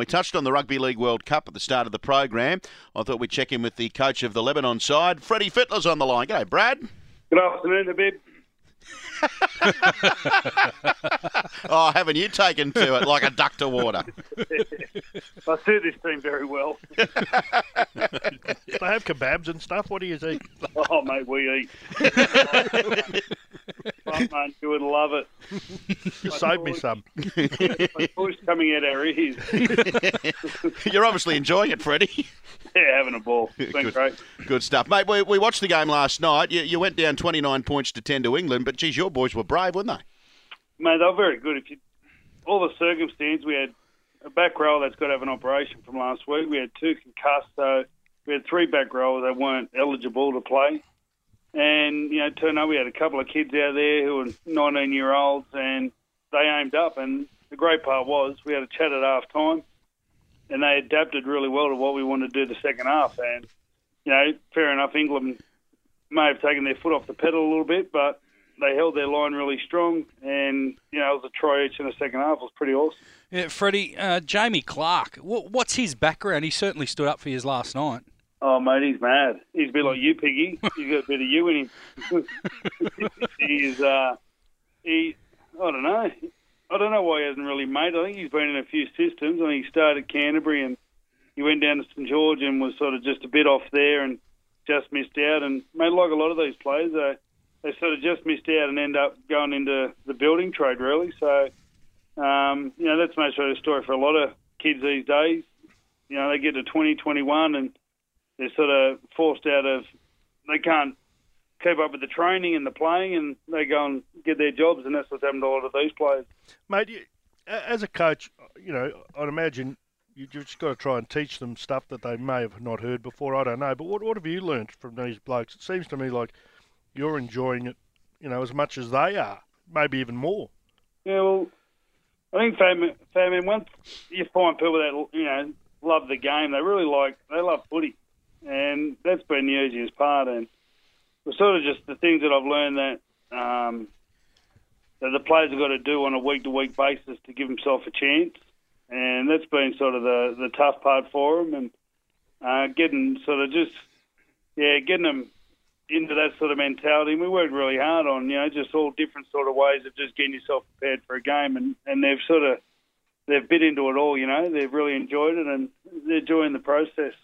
We touched on the Rugby League World Cup at the start of the program. I thought we'd check in with the coach of the Lebanon side. Freddie Fittler's on the line. G'day, Brad. Good afternoon, Habib. oh, haven't you taken to it like a duck to water? I suit this team very well. they have kebabs and stuff. What do you eat? Oh, mate, we eat. oh, man, you would love it. Save me some. My voice coming out our ears. You're obviously enjoying it, Freddie. Yeah, having a ball. It's been Good. great. Good stuff, mate. We, we watched the game last night. You, you went down 29 points to 10 to England, but geez, your boys were brave, weren't they? Mate, they were very good. If you, all the circumstance, we had a back row that's got to have an operation from last week. We had two concussed, so we had three back rowers that weren't eligible to play. And, you know, turned up, we had a couple of kids out there who were 19 year olds, and they aimed up. And the great part was we had a chat at half time, and they adapted really well to what we wanted to do the second half. And, you know, fair enough, England may have taken their foot off the pedal a little bit, but they held their line really strong, and you know it was a try each in the second half. It was pretty awesome. Yeah, Freddie, uh, Jamie Clark, what, what's his background? He certainly stood up for his last night. Oh mate, he's mad. He's a bit like you, Piggy. He's got a bit of you in him. he's uh, he. I don't know. I don't know why he hasn't really made. I think he's been in a few systems. I think he started Canterbury and he went down to St George and was sort of just a bit off there and just missed out. And made like a lot of these players, they they sort of just missed out and end up going into the building trade really. So um, you know that's most of the story for a lot of kids these days. You know they get to 20, 21 and they're sort of forced out of they can't keep up with the training and the playing and they go and get their jobs and that's what's happened to a lot of these players. Mate, you, as a coach, you know, I'd imagine you you've just got to try and teach them stuff that they may have not heard before. I don't know, but what what have you learnt from these blokes? It seems to me like you're enjoying it, you know, as much as they are, maybe even more. Yeah, well, I think Fairman, Fairman once you find people that you know love the game, they really like they love footy, and that's been the easiest part. And it's sort of just the things that I've learned that um, that the players have got to do on a week to week basis to give themselves a chance, and that's been sort of the the tough part for them, and uh, getting sort of just yeah getting them into that sort of mentality. And we worked really hard on, you know, just all different sort of ways of just getting yourself prepared for a game. And, and they've sort of, they've bit into it all, you know. They've really enjoyed it and they're enjoying the process.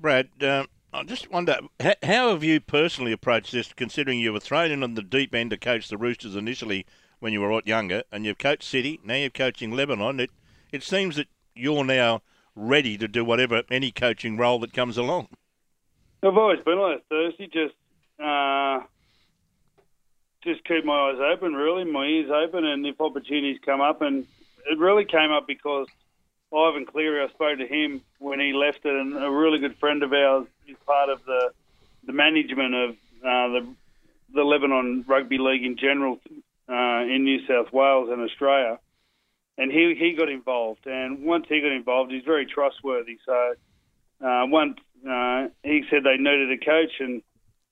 Brad, um, I just wonder, how, have you personally approached this, considering you were thrown in on the deep end to coach the Roosters initially when you were a lot younger, and you've coached City, now you're coaching Lebanon. It, it seems that you're now ready to do whatever, any coaching role that comes along. I've always been like Thursday, just, uh, just keep my eyes open, really, my ears open, and if opportunities come up, and it really came up because Ivan Cleary, I spoke to him when he left it, and a really good friend of ours is part of the the management of uh, the the Lebanon Rugby League in general uh, in New South Wales and Australia, and he he got involved, and once he got involved, he's very trustworthy. So uh, once uh, he said they needed a coach, and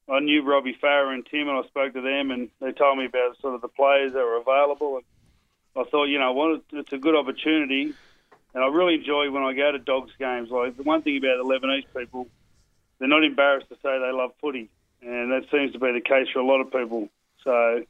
I knew Robbie Farah and Tim, and I spoke to them, and they told me about sort of the players that were available. And I thought, you know, what it's a good opportunity, and I really enjoy when I go to Dogs games. Like the one thing about the Lebanese people, they're not embarrassed to say they love footy, and that seems to be the case for a lot of people. So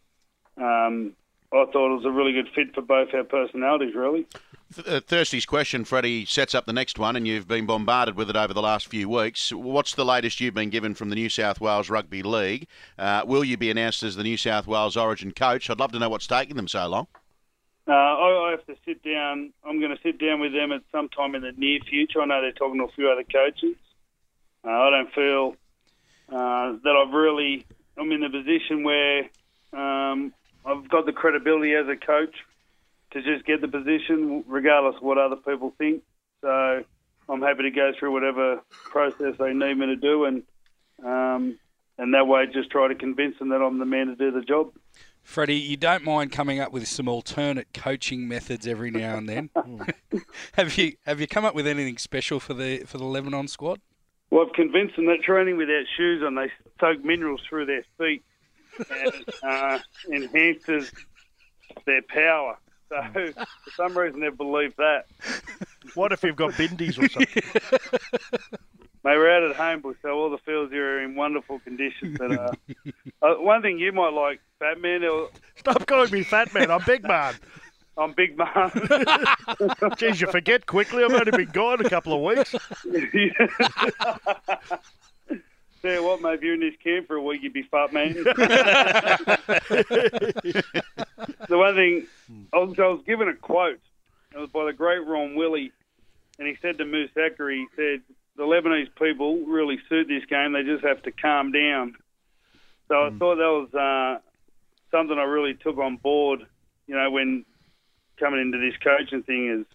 um, I thought it was a really good fit for both our personalities, really. Th- uh, Thursday's question, Freddie, sets up the next one, and you've been bombarded with it over the last few weeks. What's the latest you've been given from the New South Wales Rugby League? Uh, will you be announced as the New South Wales Origin coach? I'd love to know what's taking them so long. Uh, I have to sit down. I'm going to sit down with them at some time in the near future. I know they're talking to a few other coaches. Uh, I don't feel uh, that I've really. I'm in the position where um, I've got the credibility as a coach to just get the position, regardless of what other people think. So I'm happy to go through whatever process they need me to do, and um, and that way just try to convince them that I'm the man to do the job. Freddie, you don't mind coming up with some alternate coaching methods every now and then. have you have you come up with anything special for the for the Lebanon squad? Well, I've convinced them that training without shoes on, they soak minerals through their feet and uh, enhances their power. So for some reason they've believed that. What if you've got bindies or something? Mate, we're out at Homebush, so all the fields here are in wonderful condition. But uh, uh, one thing you might like, Fat Man, or- Stop calling me fat man. I'm big man. I'm Big Man. Geez, you forget quickly. I've only been gone a couple of weeks. Tell you what, mate, if you're in this camp for a week, you'd be fat, man. the one thing, I was, I was given a quote. It was by the great Ron Willey, and he said to Moose Zachary, he said, the Lebanese people really suit this game. They just have to calm down. So I thought that was uh, something I really took on board, you know, when coming into this coaching thing is,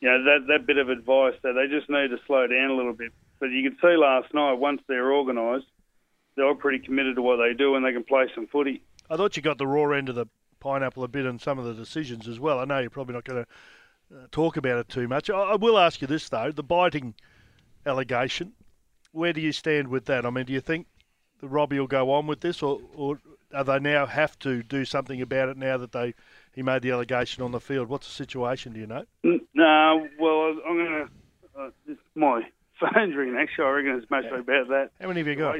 you know, that, that bit of advice that they just need to slow down a little bit. But you could see last night, once they're organised, they're all pretty committed to what they do and they can play some footy. I thought you got the raw end of the pineapple a bit on some of the decisions as well. I know you're probably not going to uh, talk about it too much. I, I will ask you this though: the biting allegation. Where do you stand with that? I mean, do you think the Robbie will go on with this, or, or are they now have to do something about it now that they he made the allegation on the field? What's the situation? Do you know? No, well, I'm going to. Uh, my phone's ringing. Actually, I reckon it's mostly about that. How many have you got?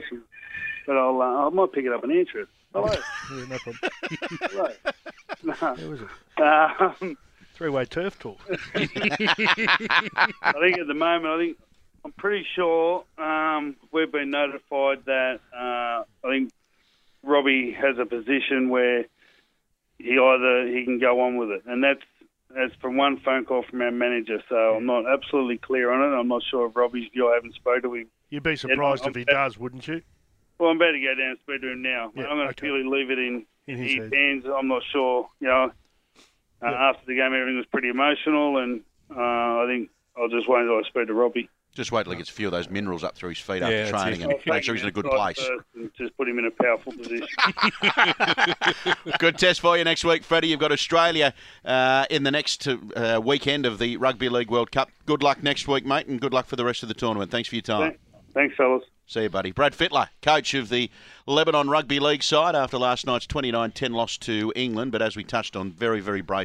But I'll, uh, I might pick it up and answer it. Hello. Yeah, no problem. Hello. No. Who was it? Um, Three-way turf talk. I think at the moment, I think I'm pretty sure um, we've been notified that uh, I think Robbie has a position where he either he can go on with it, and that's that's from one phone call from our manager. So I'm not absolutely clear on it. I'm not sure if Robbie's view. I haven't spoken to him. You'd be surprised I'm- if he does, wouldn't you? Well, I'm about to go down and speak to him now. Yeah, I'm going to purely leave it in, In his, his hands. hands. I'm not sure. You know, uh, Yeah. after the game, everything was pretty emotional, and uh, I think I'll just wait until I speak to Robbie. Just wait till he gets a few of those minerals up through his feet Yeah, after training and make sure he's in a good place. Just put him in a powerful position. Good test for you next week, Freddie. You've got Australia uh, in the next uh, weekend of the Rugby League World Cup. Good luck next week, mate, and good luck for the rest of the tournament. Thanks for your time. Thanks, fellas. See you, buddy. Brad Fittler, coach of the Lebanon Rugby League side after last night's 29 10 loss to England, but as we touched on, very, very brave